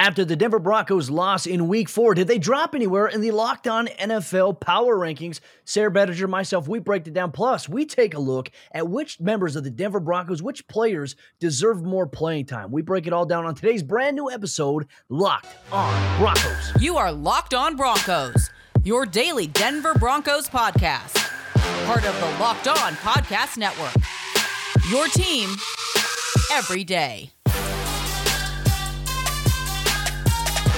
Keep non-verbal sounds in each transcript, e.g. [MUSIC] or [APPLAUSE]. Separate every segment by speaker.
Speaker 1: After the Denver Broncos loss in week four, did they drop anywhere in the Locked On NFL Power Rankings? Sayre Bedinger, myself, we break it down. Plus, we take a look at which members of the Denver Broncos, which players deserve more playing time. We break it all down on today's brand new episode, Locked On Broncos.
Speaker 2: You are Locked On Broncos, your daily Denver Broncos podcast. Part of the Locked On Podcast Network. Your team every day.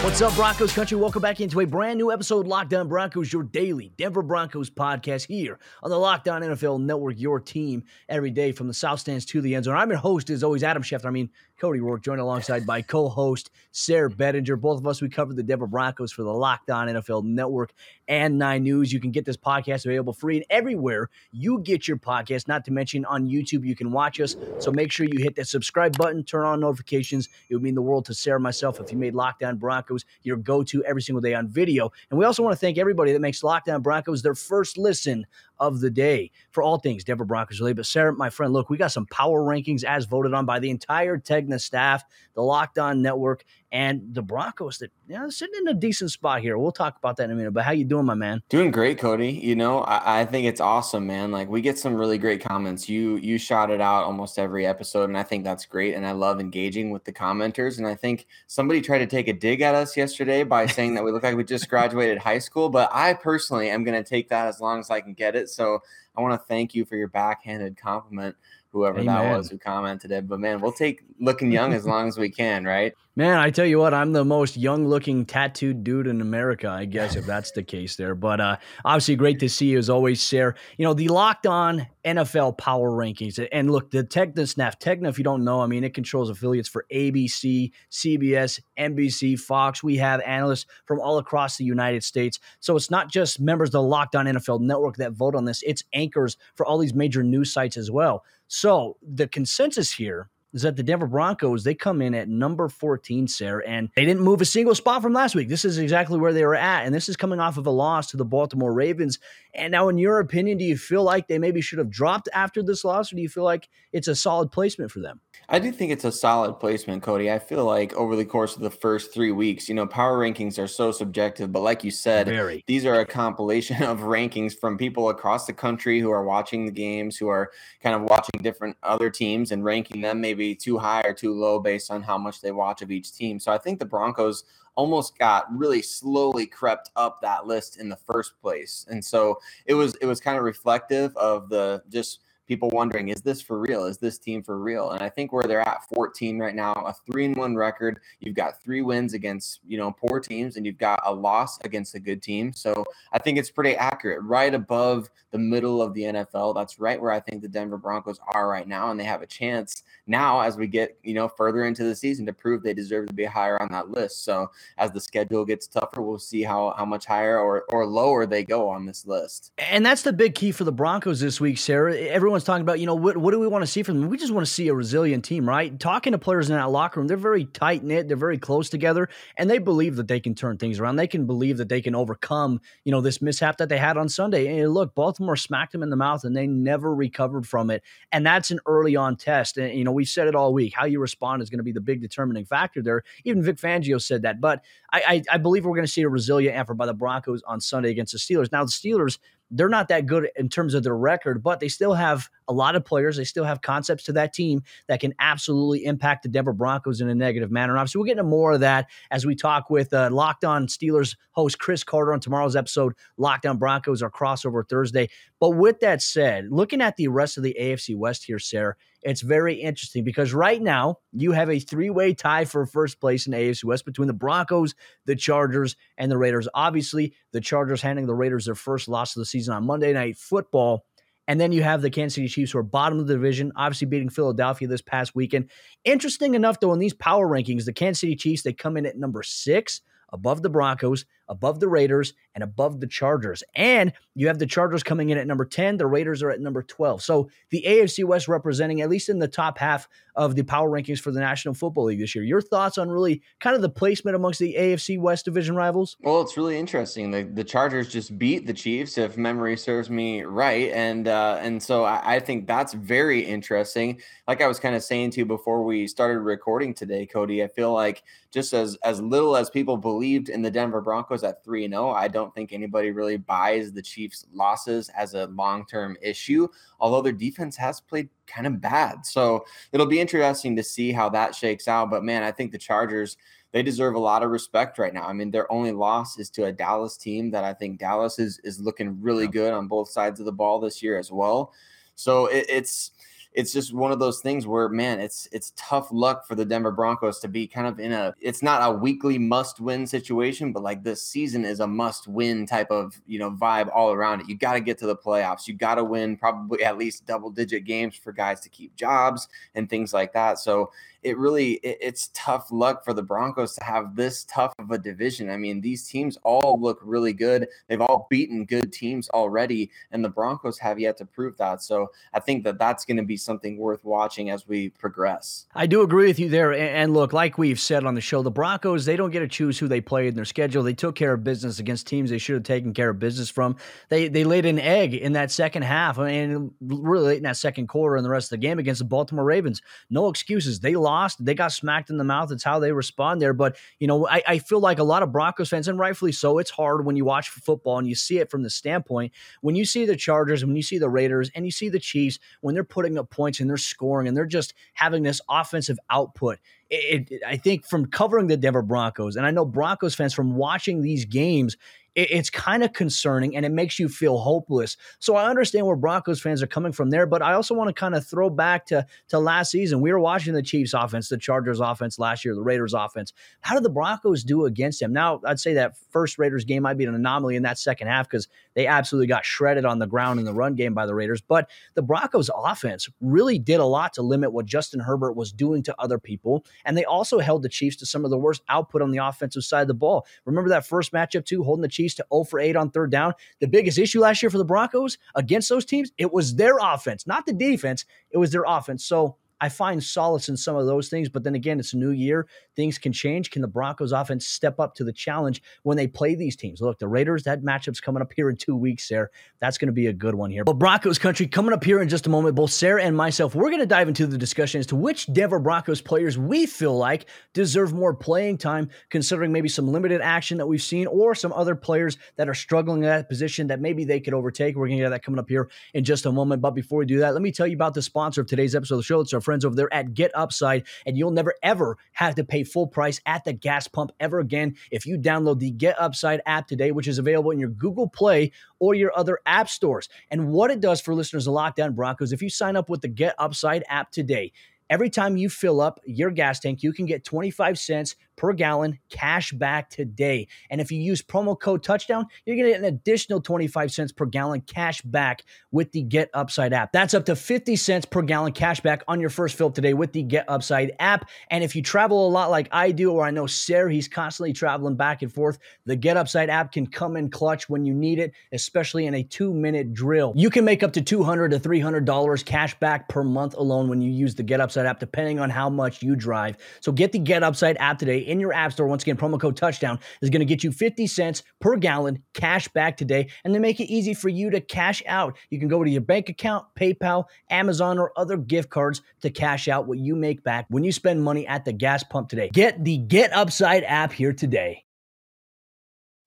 Speaker 1: What's up, Broncos country? Welcome back into a brand new episode, Locked On Broncos, your daily Denver Broncos podcast here on the Locked On NFL Network, your team every day from the South Stands to the end zone. I'm your host, as always, Adam Schefter. I mean, Cody Roark, joined alongside by co-host Sayre Bedinger. Both of us, we cover the Denver Broncos for the Locked On NFL Network and Nine News. You can get this podcast available free and everywhere you get your podcast. Not to mention on YouTube, you can watch us. So make sure you hit that subscribe button, turn on notifications. It would mean the world to Sayre myself if you made Locked On Broncos your go-to every single day on video. And we also want to thank everybody that makes Locked On Broncos their first listen of the day for all things Denver Broncos related. But Sayre, my friend, look, we got some power rankings as voted on by the entire Tegna staff, the Locked On Network, and the Broncos that you know, sitting in a decent spot here. We'll talk about that in a minute. But how you doing, my man?
Speaker 3: Doing great, Cody. You know, I, I think it's awesome, man. Like we get some really great comments. You you shot it out almost every episode, and I think that's great. And I love engaging with the commenters. And I think somebody tried to take a dig at us yesterday by [LAUGHS] saying that we look like we just graduated high school. But I personally am going to take that as long as I can get it. So I want to thank you for your backhanded compliment whoever Amen. that was who commented it. But man, we'll take looking young as long as we can, [LAUGHS] right?
Speaker 1: Man, I tell you what, I'm the most young looking tattooed dude in America, I guess, if that's the case there. But uh, obviously, great to see you as always, Sayre. You know, the locked on NFL power rankings. And look, the Tegna Snap, Tegna, if you don't know, I mean, it controls affiliates for ABC, CBS, NBC, Fox. We have analysts from all across the United States. So it's not just members of the Locked On NFL network that vote on this, it's anchors for all these major news sites as well. So the consensus here is that the Denver Broncos, they come in at number 14, Sayre, and they didn't move a single spot from last week. This is exactly where they were at. And this is coming off of a loss to the Baltimore Ravens. And now, in your opinion, do you feel like they maybe should have dropped after this loss, or do you feel like it's a solid placement for them?
Speaker 3: I do think it's a solid placement, Cody. I feel like over the course of the first three weeks, you know, power rankings are so subjective, but like you said, Very. these are a compilation [LAUGHS] of rankings from people across the country who are watching the games, who are kind of watching different other teams and ranking them maybe too high or too low based on how much they watch of each team. So I think the Broncos almost got really slowly crept up that list in the first place. And so it was it was kind of reflective of the just people wondering, is this for real? Is this team for real? And I think where they're at 14 right now, a three and one record, you've got three wins against, you know, poor teams and you've got a loss against a good team. So I think it's pretty accurate, right above the middle of the NFL. That's right where I think the Denver Broncos are right now. And they have a chance now as we get, you know, further into the season to prove they deserve to be higher on that list. So as the schedule gets tougher, we'll see how, how much higher or, or lower they go on this list.
Speaker 1: And that's the big key for the Broncos this week, Sayre. Everyone's everyone's talking about, you know, what, what do we want to see from them? We just want to see a resilient team, right? Talking to players in that locker room, they're very tight knit, they're very close together, and they believe that they can turn things around. They can believe that they can overcome, you know, this mishap that they had on Sunday. And look, Baltimore smacked them in the mouth and they never recovered from it. And that's an early on test. And, you know, we've said it all week. How you respond is going to be the big determining factor there. Even Vic Fangio said that. But I, I, I believe we're going to see a resilient effort by the Broncos on Sunday against the Steelers. Now, the Steelers, they're not that good in terms of their record, but they still have a lot of players. They still have concepts to that team that can absolutely impact the Denver Broncos in a negative manner. And obviously, we'll get into more of that as we talk with uh, Locked On Steelers host Chris Carter on tomorrow's episode, Locked On Broncos, our crossover Thursday. But with that said, looking at the rest of the AFC West here, Sayre, it's very interesting because right now you have a three-way tie for first place in AFC West between the Broncos, the Chargers, and the Raiders. Obviously, the Chargers handing the Raiders their first loss of the season on Monday Night Football. And then you have the Kansas City Chiefs, who are bottom of the division, obviously beating Philadelphia this past weekend. Interesting enough, though, in these power rankings, the Kansas City Chiefs, they come in at number six above the Broncos, above the Raiders, and above the Chargers. And you have the Chargers coming in at number 10, the Raiders are at number 12. So the AFC West representing at least in the top half of the power rankings for the National Football League this year. Your thoughts on really kind of the placement amongst the AFC West division rivals?
Speaker 3: Well, it's really interesting. The, the Chargers just beat the Chiefs, if memory serves me right, and uh, and so I, I think that's very interesting. Like I was kind of saying to you before we started recording today, Cody, I feel like just as as little as people believed in the Denver Broncos at three and zero, oh, I don't think anybody really buys the Chiefs' losses as a long term issue. Although their defense has played kind of bad, so it'll be interesting to see how that shakes out. But man, I think the Chargers they deserve a lot of respect right now. I mean, their only loss is to a Dallas team that I think Dallas is is looking really good on both sides of the ball this year as well. So it, it's it's just one of those things where man it's it's tough luck for the denver broncos to be kind of in a it's not a weekly must win situation but like this season is a must win type of you know vibe all around it. You got to get to the playoffs. You got to win probably at least double digit games for guys to keep jobs and things like that. So it really it, it's tough luck for the Broncos to have this tough of a division. I mean, these teams all look really good. They've all beaten good teams already, and the Broncos have yet to prove that. So I think that that's going to be something worth watching as we progress.
Speaker 1: I do agree with you there. And look, like we've said on the show, the Broncos they don't get to choose who they play in their schedule. They took care of business against teams they should have taken care of business from. They they laid an egg in that second half and really late in that second quarter and the rest of the game against the Baltimore Ravens. No excuses. They lost lost. They got smacked in the mouth. It's how they respond there. But, you know, I, I feel like a lot of Broncos fans, and rightfully so, it's hard when you watch football and you see it from the standpoint. When you see the Chargers, when you see the Raiders, and you see the Chiefs, when they're putting up points and they're scoring and they're just having this offensive output. It, it, I think from covering the Denver Broncos, and I know Broncos fans from watching these games, it, it's kind of concerning and it makes you feel hopeless. So I understand where Broncos fans are coming from there, but I also want to kind of throw back to, to last season. We were watching the Chiefs offense, the Chargers offense last year, the Raiders offense. How did the Broncos do against them? Now, I'd say that first Raiders game might be an anomaly in that second half because they absolutely got shredded on the ground in the run game by the Raiders. But the Broncos offense really did a lot to limit what Justin Herbert was doing to other people. And they also held the Chiefs to some of the worst output on the offensive side of the ball. Remember that first matchup, too, holding the Chiefs To 0 for 8 on third down. The biggest issue last year for the Broncos against those teams, it was their offense, not the defense. It was their offense. So I find solace in some of those things. But then again, it's a new year. Things can change. Can the Broncos offense step up to the challenge when they play these teams? Look, the Raiders, that matchup's coming up here in two weeks, there. That's going to be a good one here. But Broncos country coming up here in just a moment. Both Sayre and myself, we're going to dive into the discussion as to which Denver Broncos players we feel like deserve more playing time, considering maybe some limited action that we've seen or some other players that are struggling in that position that maybe they could overtake. We're going to get that coming up here in just a moment. But before we do that, let me tell you about the sponsor of today's episode of the show. It's our friend friends over there at Get Upside, and you'll never ever have to pay full price at the gas pump ever again if you download the Get Upside app today, which is available in your Google Play or your other app stores. And what it does for listeners of Locked On Broncos, if you sign up with the Get Upside app today, every time you fill up your gas tank, you can get 25 cents per gallon cash back today. And if you use promo code touchdown, you're going to get an additional 25 cents per gallon cash back with the Get Upside app. That's up to 50 cents per gallon cash back on your first fill today with the Get Upside app. And if you travel a lot like I do, or I know Sayre, he's constantly traveling back and forth, the Get Upside app can come in clutch when you need it, especially in a two minute drill. You can make up to $200 to $300 cash back per month alone when you use the Get Upside app, depending on how much you drive. So get the Get Upside app today in your app store. Once again, promo code touchdown is going to get you 50 cents per gallon cash back today. And they make it easy for you to cash out. You can go to your bank account, PayPal, Amazon, or other gift cards to cash out what you make back when you spend money at the gas pump today. Get the Get Upside app here today.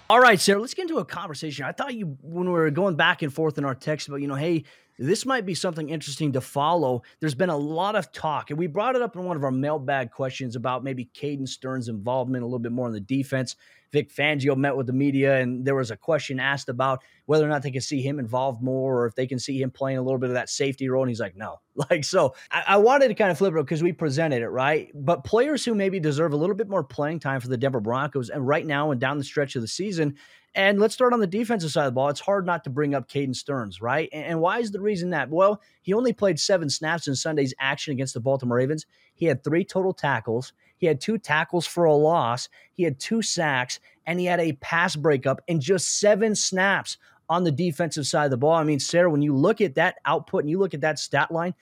Speaker 1: All right, Sayre, let's get into a conversation. I thought you, when we were going back and forth in our text about, you know, hey, this might be something interesting to follow. There's been a lot of talk, and we brought it up in one of our mailbag questions about maybe Caden Sterns' involvement a little bit more in the defense. Vic Fangio met with the media, and there was a question asked about whether or not they can see him involved more or if they can see him playing a little bit of that safety role. And he's like, no. [LAUGHS] Like, so I, I wanted to kind of flip it because we presented it, right? But players who maybe deserve a little bit more playing time for the Denver Broncos, and right now and down the stretch of the season, and let's start on the defensive side of the ball. It's hard not to bring up Caden Sterns, right? And why is the reason that? Well, he only played seven snaps in Sunday's action against the Baltimore Ravens. He had three total tackles. He had two tackles for a loss, he had two sacks, and he had a pass breakup in just seven snaps on the defensive side of the ball. I mean, Sayre, when you look at that output and you look at that stat line,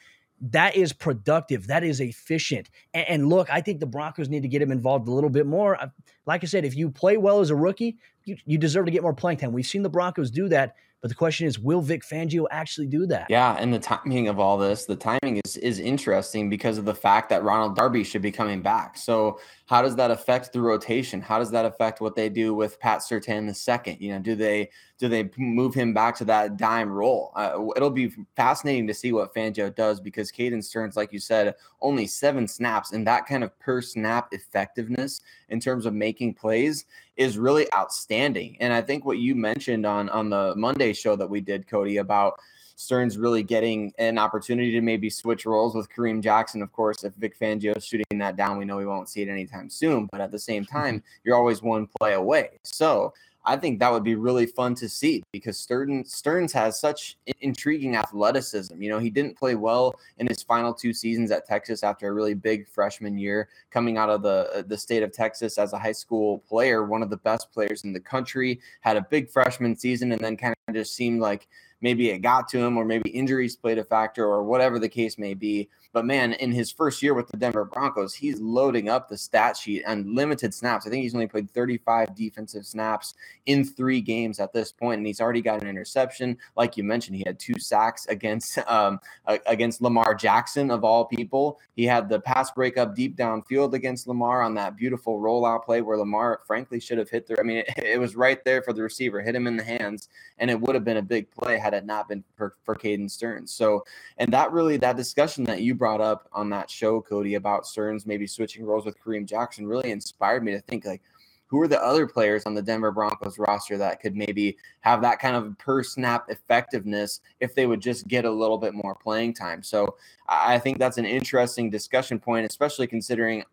Speaker 1: that is productive. That is efficient. And, and, look, I think the Broncos need to get him involved a little bit more. Like I said, if you play well as a rookie, you, you deserve to get more playing time. We've seen the Broncos do that. But the question is, will Vic Fangio actually do that?
Speaker 3: Yeah, and the timing of all this, the timing is is interesting because of the fact that Ronald Darby should be coming back. So how does that affect the rotation? How does that affect what they do with Pat Surtain the second? You know, do they do they move him back to that dime role? Uh, it'll be fascinating to see what Fangio does because Caden Sterns, like you said, only seven snaps and that kind of per snap effectiveness in terms of making plays is really outstanding. And I think what you mentioned on on the Monday show that we did, Cody, about Sterns really getting an opportunity to maybe switch roles with Kareem Jackson. Of course, if Vic Fangio is shooting that down, we know we won't see it anytime soon. But at the same time, mm-hmm. you're always one play away. So I think that would be really fun to see because Sterns, Sterns has such intriguing athleticism. You know, he didn't play well in his final two seasons at Texas after a really big freshman year, coming out of the uh, the state of Texas as a high school player, one of the best players in the country. Had a big freshman season and then kind of just seemed like maybe it got to him or maybe injuries played a factor or whatever the case may be. But man, in his first year with the Denver Broncos, he's loading up the stat sheet and limited snaps. I think he's only played 35 defensive snaps in three games at this point, and he's already got an interception. Like you mentioned, he had two sacks against [LAUGHS] um, against Lamar Jackson of all people. He had the pass breakup deep downfield against Lamar on that beautiful rollout play where Lamar, frankly, should have hit the. I mean, it, [LAUGHS] it was right there for the receiver, hit him in the hands, and it would have been a big play had it not been for, for Caden Sterns. So, and that really that discussion that you brought up on that show, Cody, about Sterns maybe switching roles with Kareem Jackson really inspired me to think like, who are the other players on the Denver Broncos roster that could maybe have that kind of per snap effectiveness if they would just get a little bit more playing time? So I think that's an interesting discussion point, especially considering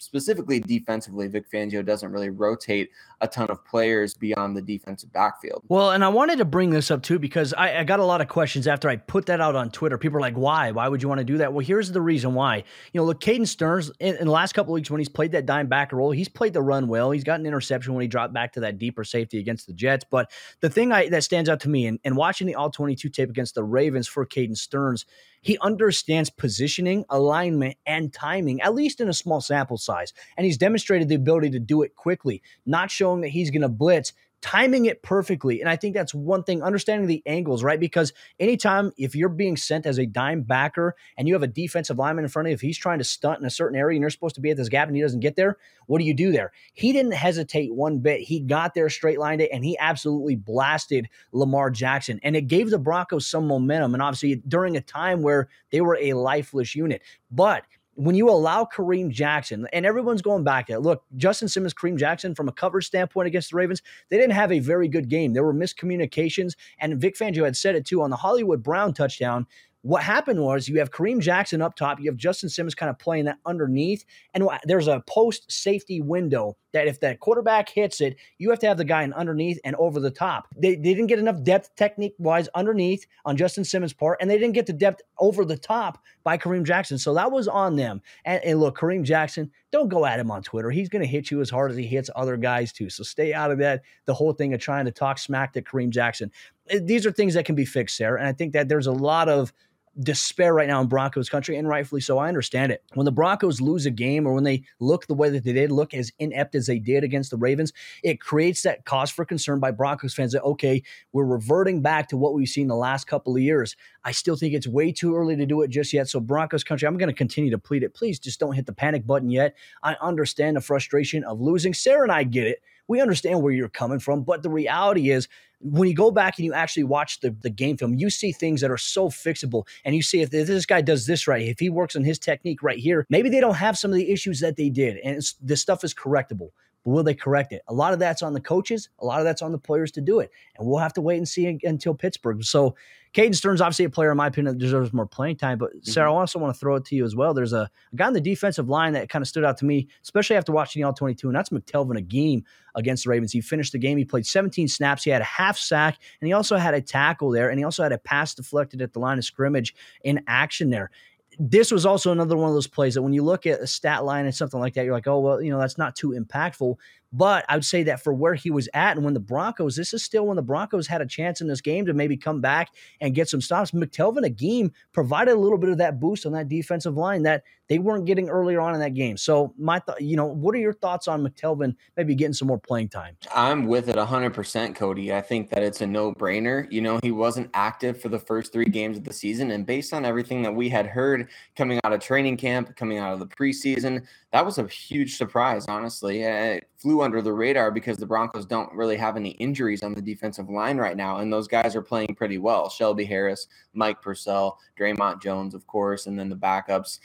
Speaker 3: specifically defensively, Vic Fangio doesn't really rotate a ton of players beyond the defensive backfield.
Speaker 1: Well, and I wanted to bring this up too because I, I, got a lot of questions after I put that out on Twitter. People are like, "Why? Why would you want to do that?" Well, here's the reason why. You know, look, Caden Sterns in, in the last couple weeks when he's played that dime back role, he's played the run well. He's got an interception when he dropped back to that deeper safety against the Jets. But the thing I, that stands out to me, and, and watching the All 22 tape against the Ravens for Caden Sterns, he understands positioning, alignment, and timing, at least in a small sample size. And he's demonstrated the ability to do it quickly, not showing that he's going to blitz, timing it perfectly. And I think that's one thing, understanding the angles, right? Because anytime if you're being sent as a dime backer and you have a defensive lineman in front of you, if he's trying to stunt in a certain area and you're supposed to be at this gap and he doesn't get there, what do you do there? He didn't hesitate one bit. He got there, straight lined it, and he absolutely blasted Lamar Jackson. And it gave the Broncos some momentum. And obviously during a time where they were a lifeless unit. But when you allow Kareem Jackson, and everyone's going back at look, Justin Simmons, Kareem Jackson, from a coverage standpoint against the Ravens, they didn't have a very good game. There were miscommunications, and Vic Fangio had said it too on the Hollywood Brown touchdown. What happened was you have Kareem Jackson up top, you have Justin Simmons kind of playing that underneath, and there's a post safety window that if that quarterback hits it, you have to have the guy in underneath and over the top. They, they didn't get enough depth technique wise underneath on Justin Simmons' part, and they didn't get the depth over the top by Kareem Jackson. So that was on them. And, and look, Kareem Jackson, don't go at him on Twitter. He's going to hit you as hard as he hits other guys too. So stay out of that. The whole thing of trying to talk smack to Kareem Jackson. These are things that can be fixed, Sayre. And I think that there's a lot of despair right now in Broncos country, and rightfully so. I understand it. When the Broncos lose a game or when they look the way that they did, look as inept as they did against the Ravens, it creates that cause for concern by Broncos fans that, okay, we're reverting back to what we've seen the last couple of years. I still think it's way too early to do it just yet. So, Broncos country, I'm going to continue to plead it. Please just don't hit the panic button yet. I understand the frustration of losing. Sayre and I get it. We understand where you're coming from, but the reality is when you go back and you actually watch the, the game film, you see things that are so fixable. And you see if this guy does this right, if he works on his technique right here, maybe they don't have some of the issues that they did. And this stuff is correctable. But will they correct it? A lot of that's on the coaches. A lot of that's on the players to do it. And we'll have to wait and see until Pittsburgh. So Caden Sterns, obviously a player, in my opinion, that deserves more playing time. But mm-hmm. I also want to throw it to you as well. There's a, a guy on the defensive line that kind of stood out to me, especially after watching the All 22, and that's McTelvin Agim against the Ravens. He finished the game. He played 17 snaps. He had a half sack, and he also had a tackle there, and he also had a pass deflected at the line of scrimmage in action there this was also another one of those plays that when you look at a stat line and something like that, you're like, oh, well, you know, that's not too impactful. But I would say that for where he was at and when the Broncos, this is still when the Broncos had a chance in this game to maybe come back and get some stops. McTelvin Agim provided a little bit of that boost on that defensive line that they weren't getting earlier on in that game. So my thought, you know, what are your thoughts on McTelvin maybe getting some more playing time?
Speaker 3: I'm with it 100%, Cody. I think that it's a no-brainer. You know, he wasn't active for the first 3 games of the season and based on everything that we had heard coming out of training camp, coming out of the preseason, that was a huge surprise, honestly. Eh, it flew under the radar because the Broncos don't really have any injuries on the defensive line right now, and those guys are playing pretty well. Shelby Harris, Mike Purcell, Dre'Mont Jones, of course, and then the backups,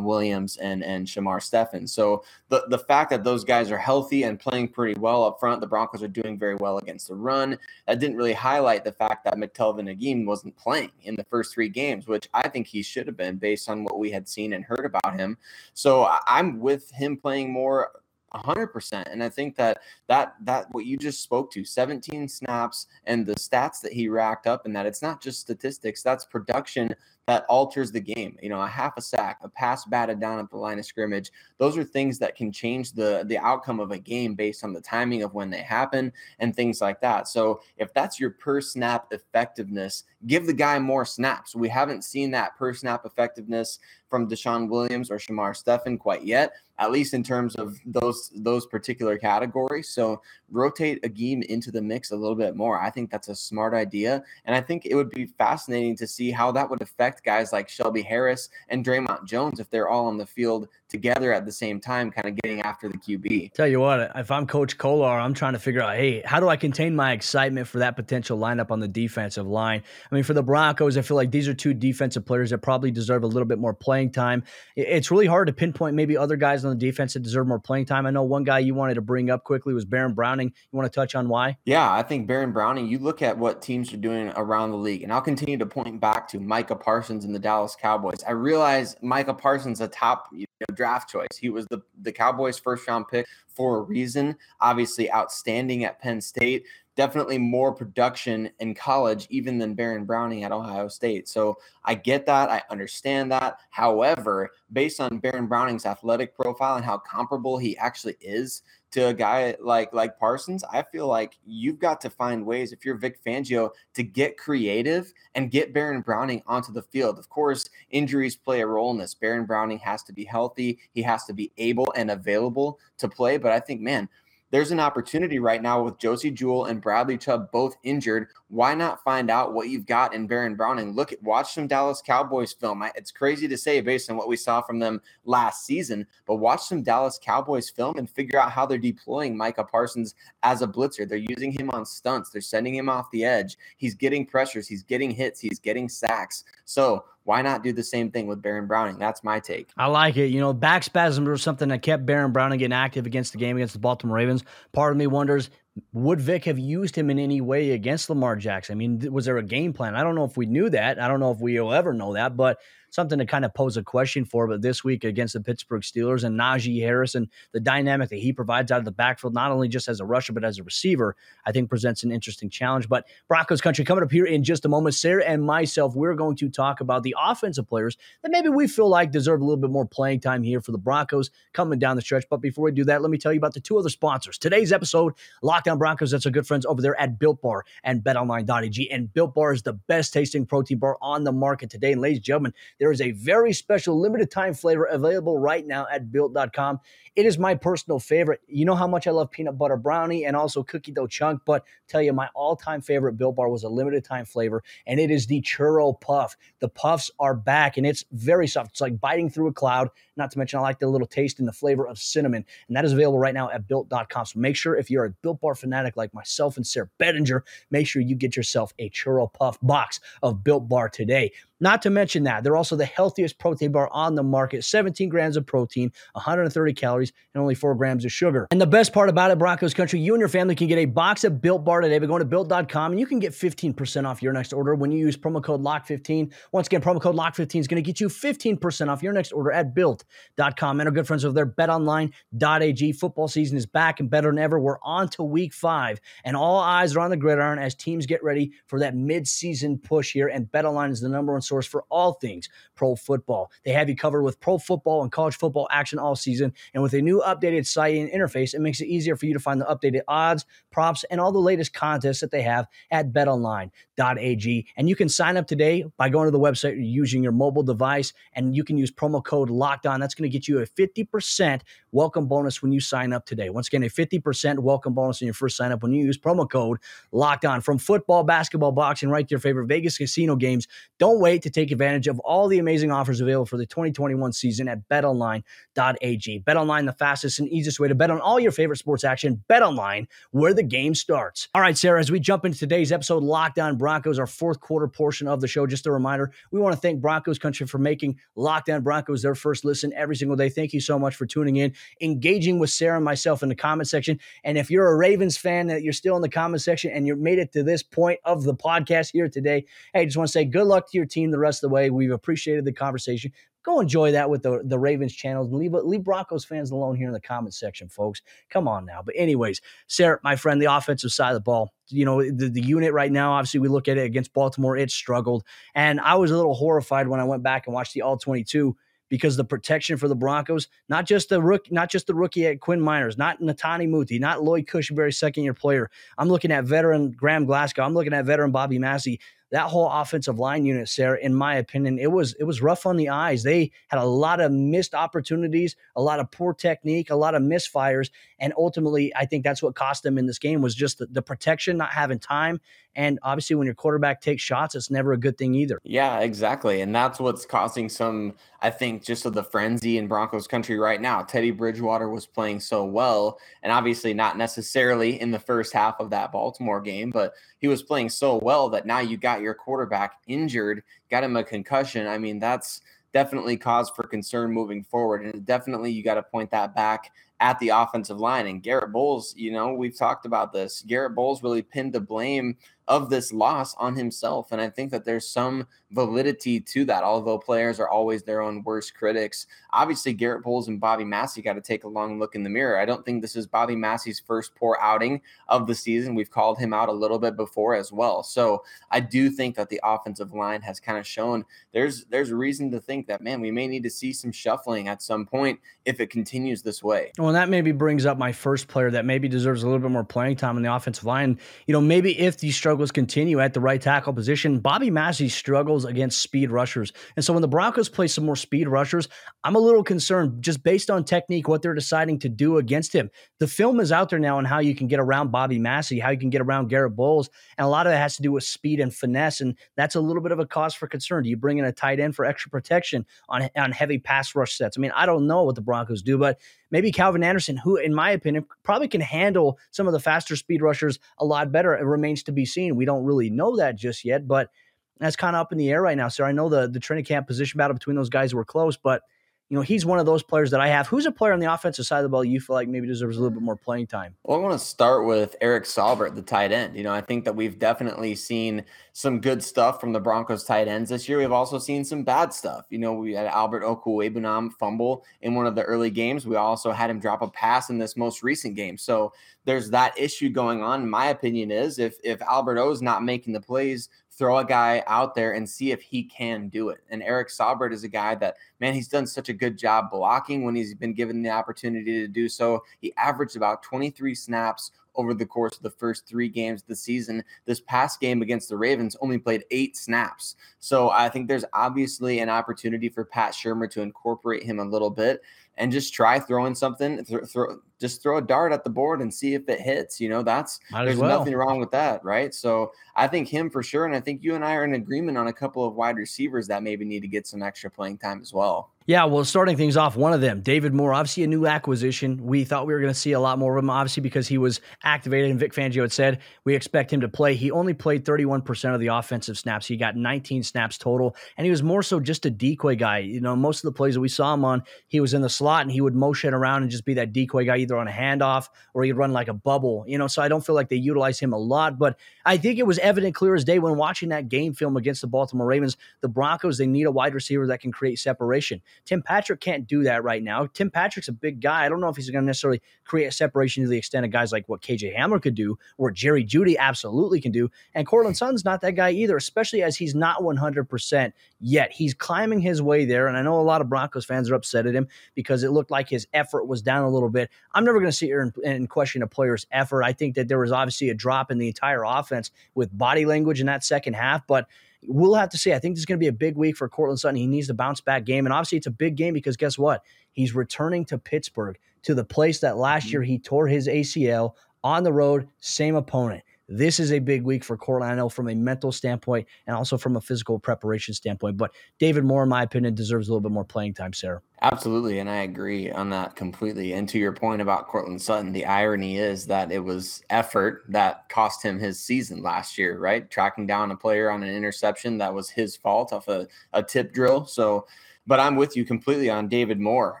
Speaker 3: DeShawn Williams and and Shamar Stephen. So the the fact that those guys are healthy and playing pretty well up front, the Broncos are doing very well against the run. That didn't really highlight the fact that McTelvin Agim wasn't playing in the first three games, which I think he should have been based on what we had seen and heard about him. So I'm with him playing more 100% and i think that that that what you just spoke to 17 snaps and the stats that he racked up and that it's not just statistics that's production that alters the game. You know, a half a sack, a pass batted down at the line of scrimmage. Those are things that can change the the outcome of a game based on the timing of when they happen and things like that. So if that's your per snap effectiveness, give the guy more snaps. We haven't seen that per snap effectiveness from DeShawn Williams or Shamar Stephen quite yet, at least in terms of those those particular categories. So rotate Agim into the mix a little bit more. I think that's a smart idea, and I think it would be fascinating to see how that would affect guys like Shelby Harris and Dre'Mont Jones if they're all on the field together at the same time, kind of getting after the QB.
Speaker 1: Tell you what, if I'm Coach Kollar, I'm trying to figure out, hey, how do I contain my excitement for that potential lineup on the defensive line? I mean, for the Broncos, I feel like these are two defensive players that probably deserve a little bit more playing time. It's really hard to pinpoint maybe other guys on the defense that deserve more playing time. I know one guy you wanted to bring up quickly was Baron Browning. You want to touch on why?
Speaker 3: Yeah, I think Baron Browning, you look at what teams are doing around the league, and I'll continue to point back to Micah Parsons and the Dallas Cowboys. I realize Micah Parsons a top you know, draft choice. He was the, the Cowboys' first round pick for a reason. Obviously, outstanding at Penn State. Definitely more production in college, even than Baron Browning at Ohio State. So I get that. I understand that. However, based on Baron Browning's athletic profile and how comparable he actually is to a guy like like Parsons, I feel like you've got to find ways if you're Vic Fangio to get creative and get Baron Browning onto the field. Of course, injuries play a role in this. Baron Browning has to be healthy. He has to be able and available to play. But I think, man, there's an opportunity right now with Josey Jewell and Bradley Chubb both injured. Why not find out what you've got in Baron Browning? Look at watch some Dallas Cowboys film. It's crazy to say based on what we saw from them last season, but watch some Dallas Cowboys film and figure out how they're deploying Micah Parsons as a blitzer. They're using him on stunts. They're sending him off the edge. He's getting pressures. He's getting hits. He's getting sacks. So why not do the same thing with Baron Browning? That's my take.
Speaker 1: I like it. You know, back spasms were something that kept Baron Browning getting active against the game against the Baltimore Ravens. Part of me wonders would Vic have used him in any way against Lamar Jackson? I mean, was there a game plan? I don't know if we knew that. I don't know if we'll ever know that, but something to kind of pose a question for. But this week against the Pittsburgh Steelers and Najee Harris and the dynamic that he provides out of the backfield, not only just as a rusher, but as a receiver, I think presents an interesting challenge. But Broncos country coming up here in just a moment. Sayre and myself, we're going to talk about the offensive players that maybe we feel like deserve a little bit more playing time here for the Broncos coming down the stretch. But before we do that, let me tell you about the two other sponsors. Today's episode, Locked On Broncos, that's our good friends over there at Built Bar and BetOnline.ag. And Built Bar is the best tasting protein bar on the market today. And ladies and gentlemen, there is a very special limited time flavor available right now at built.com. It is my personal favorite. You know how much I love peanut butter brownie and also cookie dough chunk, but tell you, my all time favorite Built Bar was a limited time flavor, and it is the churro puff. The puffs are back, and it's very soft. It's like biting through a cloud. Not to mention, I like the little taste and the flavor of cinnamon, and that is available right now at built.com. So make sure if you're a Built Bar fanatic like myself and Sayre Bedinger, make sure you get yourself a churro puff box of Built Bar today. Not to mention that they're also the healthiest protein bar on the market 17 grams of protein, 130 calories, and only 4 grams of sugar. And the best part about it, Broncos Country, you and your family can get a box of Built Bar today by going to built.com and you can get 15% off your next order when you use promo code LOCK15. Once again, promo code LOCK15 is going to get you 15% off your next order at built.com. And our good friends over there, betonline.ag. Football season is back and better than ever. We're on to week five, and all eyes are on the gridiron as teams get ready for that mid-season push here. And BetOnline is the number one source for all things pro football. They have you covered with pro football and college football action all season. And with a new updated site and interface, it makes it easier for you to find the updated odds, props, and all the latest contests that they have at betonline.ag. And you can sign up today by going to the website using your mobile device, and you can use promo code locked on. That's going to get you a 50% welcome bonus when you sign up today. Once again, a 50% welcome bonus in your first sign up when you use promo code locked on. From football, basketball, boxing, right to your favorite Vegas casino games. Don't wait to take advantage of all the amazing offers available for the 2021 season at betonline.ag. BetOnline, the fastest and easiest way to bet on all your favorite sports action. BetOnline, where the game starts. All right, Sayre, as we jump into today's episode, Locked On Broncos, our fourth quarter portion of the show, just a reminder, we want to thank Broncos Country for making Locked On Broncos their first listen every single day. Thank you so much for tuning in, engaging with Sayre and myself in the comment section. And if you're a Ravens fan, that you're still in the comment section and you made it to this point of the podcast here today, hey, just want to say good luck to your team the rest of the way. We've appreciated the conversation. Go enjoy that with the, the Ravens channels leave, leave Broncos fans alone here in the comment section, folks. Come on now. But, anyways, Sayre, my friend, the offensive side of the ball, you know, the, the unit right now, obviously, we look at it against Baltimore, it struggled. And I was a little horrified when I went back and watched the all 22 because the protection for the Broncos, not just the rook, not just the rookie at Quinn Meinerz, not Netane Muti, not Lloyd Cushenberry, second year player. I'm looking at veteran Graham Glasgow. I'm looking at veteran Bobby Massie that whole offensive line unit, Sayre, in my opinion, it was it was rough on the eyes. They had a lot of missed opportunities, a lot of poor technique, a lot of misfires, and ultimately, I think that's what cost them in this game was just the, the protection, not having time, and obviously, when your quarterback takes shots, it's never a good thing either.
Speaker 3: Yeah, exactly, and that's what's causing some, I think, just of the frenzy in Broncos country right now. Teddy Bridgewater was playing so well, and obviously not necessarily in the first half of that Baltimore game, but he was playing so well that now you got your quarterback injured, got him a concussion. I mean, that's definitely cause for concern moving forward. And definitely you got to point that back at the offensive line. And Garrett Bolles, you know, we've talked about this. Garrett Bolles really pinned the blame of this loss on himself. And I think that there's some validity to that, although players are always their own worst critics. Obviously, Garrett Bolles and Bobby Massie got to take a long look in the mirror. I don't think this is Bobby Massie's first poor outing of the season. We've called him out a little bit before as well. So I do think that the offensive line has kind of shown there's there's reason to think that man, we may need to see some shuffling at some point if it continues this way.
Speaker 1: Well, that maybe brings up my first player that maybe deserves a little bit more playing time in the offensive line. You know, maybe if these struggles continue at the right tackle position, Bobby Massie struggles against speed rushers. And so when the Broncos play some more speed rushers, I'm a little concerned just based on technique, what they're deciding to do against him. The film is out there now on how you can get around Bobby Massie, how you can get around Garrett Bolles. And a lot of that has to do with speed and finesse. And that's a little bit of a cause for concern. Do you bring in a tight end for extra protection on, on heavy pass rush sets? I mean, I don't know what the Broncos do, but maybe Calvin Anderson, who, in my opinion, probably can handle some of the faster speed rushers a lot better. It remains to be seen. We don't really know that just yet, but that's kind of up in the air right now. So I know the the training camp position battle between those guys were close, but you know, he's one of those players that I have. Who's a player on the offensive side of the ball you feel like maybe deserves a little bit more playing time?
Speaker 3: Well, I want to start with Eric Saubert, the tight end. You know, I think that we've definitely seen some good stuff from the Broncos tight ends this year. We've also seen some bad stuff. You know, we had Albert Okwuegbunam fumble in one of the early games. We also had him drop a pass in this most recent game. So there's that issue going on. My opinion is if if Albert O's not making the plays throw a guy out there and see if he can do it. And Eric Saubert is a guy that, man, he's done such a good job blocking when he's been given the opportunity to do so. He averaged about 23 snaps over the course of the first three games of the season. This past game against the Ravens only played eight snaps. So I think there's obviously an opportunity for Pat Shurmur to incorporate him a little bit and just try throwing something, th- throw, just throw a dart at the board and see if it hits. You know, that's Might there's well. nothing wrong with that, right? So I think him for sure, and I think you and I are in agreement on a couple of wide receivers that maybe need to get some extra playing time as well.
Speaker 1: Yeah, well, starting things off, one of them, David Moore, obviously a new acquisition. We thought we were going to see a lot more of him, obviously, because he was activated. And Vic Fangio had said we expect him to play. He only played 31% of the offensive snaps. He got 19 snaps total, and he was more so just a decoy guy. You know, most of the plays that we saw him on, he was in the slot and he would motion around and just be that decoy guy, either on a handoff or he'd run like a bubble. You know, so I don't feel like they utilize him a lot, but I think it was evident, clear as day, when watching that game film against the Baltimore Ravens. The Broncos they need a wide receiver that can create separation Tim Patrick can't do that right now. Tim Patrick's a big guy. I don't know if he's going to necessarily create separation to the extent of guys like what KJ Hamler could do or Jerry Jeudy absolutely can do. And Courtland Sutton's not that guy either, especially as he's not 100% yet. He's climbing his way there. And I know a lot of Broncos fans are upset at him because it looked like his effort was down a little bit. I'm never going to sit here and, and question a player's effort. I think that there was obviously a drop in the entire offense with body language in that second half, but we'll have to see. I think this is going to be a big week for Courtland Sutton. He needs to bounce back game. And obviously, it's a big game because guess what? He's returning to Pittsburgh to the place that last mm-hmm. year he tore his ACL on the road, same opponent. This is a big week for I know, from a mental standpoint and also from a physical preparation standpoint. But David Moore, in my opinion, deserves a little bit more playing time, Sayre.
Speaker 3: Absolutely. And I agree on that completely. And to your point about Courtland Sutton, the irony is that it was effort that cost him his season last year, right? Tracking down a player on an interception that was his fault off a, a tip drill. So, but I'm with you completely on David Moore.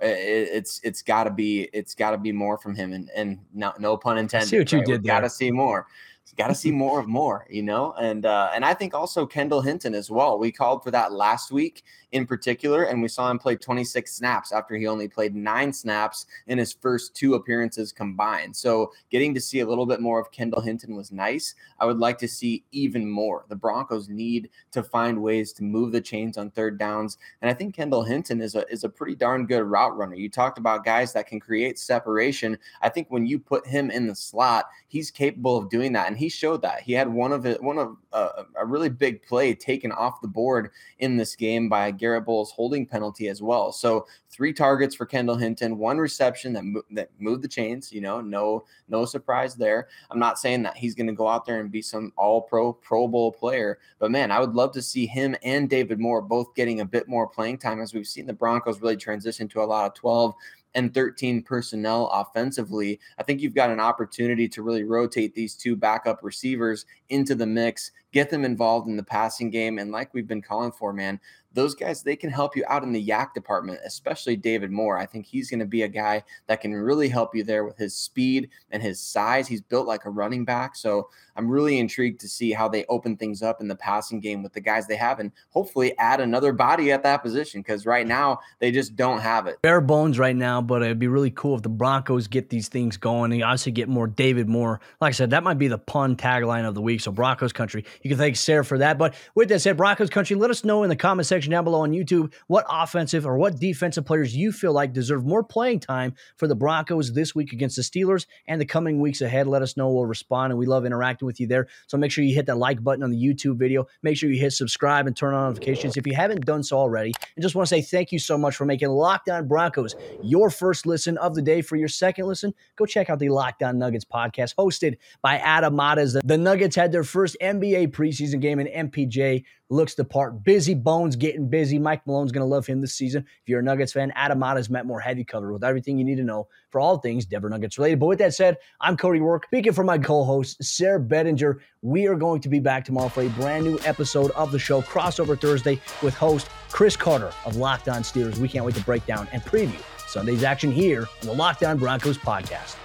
Speaker 3: It, it's it's got to be it's got to be more from him, and and no, no pun intended. I
Speaker 1: see what you right? did.
Speaker 3: Got to see more got to see more of more, you know, and uh, and I think also Kendall Hinton as well. We called for that last week in particular, and we saw him play 26 snaps after he only played nine snaps in his first two appearances combined. So getting to see a little bit more of Kendall Hinton was nice. I would like to see even more. The Broncos need to find ways to move the chains on third downs, and I think Kendall Hinton is a is a pretty darn good route runner. You talked about guys that can create separation. I think when you put him in the slot, he's capable of doing that, and he showed that. He had one of it, one of uh, a really big play taken off the board in this game by Garrett Bolles holding penalty as well. So three targets for Kendall Hinton, one reception that mo- that moved the chains. You know, no no surprise there. I'm not saying that he's going to go out there and be some All Pro Pro Bowl player, but man, I would love to see him and David Moore both getting a bit more playing time as we've seen the Broncos really transition to a lot of 12 and 13 personnel offensively. I think you've got an opportunity to really rotate these two backup receivers into the mix, get them involved in the passing game. And like we've been calling for, man, those guys they can help you out in the YAC department, especially David Moore. I think he's going to be a guy that can really help you there with his speed and his size. He's built like a running back, so I'm really intrigued to see how they open things up in the passing game with the guys they have, and hopefully add another body at that position because right now they just don't have it.
Speaker 1: Bare bones right now, but it'd be really cool if the Broncos get these things going and obviously get more David Moore. Like I said, that might be the pun tagline of the week. So Broncos country, you can thank Sayre for that. But with that said, Broncos country, let us know in the comment section section down below on YouTube what offensive or what defensive players you feel like deserve more playing time for the Broncos this week against the Steelers and the coming weeks ahead. Let us know. We'll respond, and we love interacting with you there. So make sure you hit that like button on the YouTube video. Make sure you hit subscribe and turn on notifications if you haven't done so already. And just want to say thank you so much for making Locked On Broncos your first listen of the day. For your second listen, go check out the Locked On Nuggets podcast hosted by Adam Mares. The Nuggets had their first NBA preseason game in MPJ looks the part. Busy Bones getting busy. Mike Malone's going to love him this season. If you're a Nuggets fan, Adam has met more heavy cover with everything you need to know for all things Denver Nuggets related. But with that said, I'm Cody Roark. Speaking for my co-host, Sayre Bedinger, we are going to be back tomorrow for a brand new episode of the show, Crossover Thursday, with host Chris Carter of Locked On Steelers. We can't wait to break down and preview Sunday's action here on the Locked On Broncos podcast.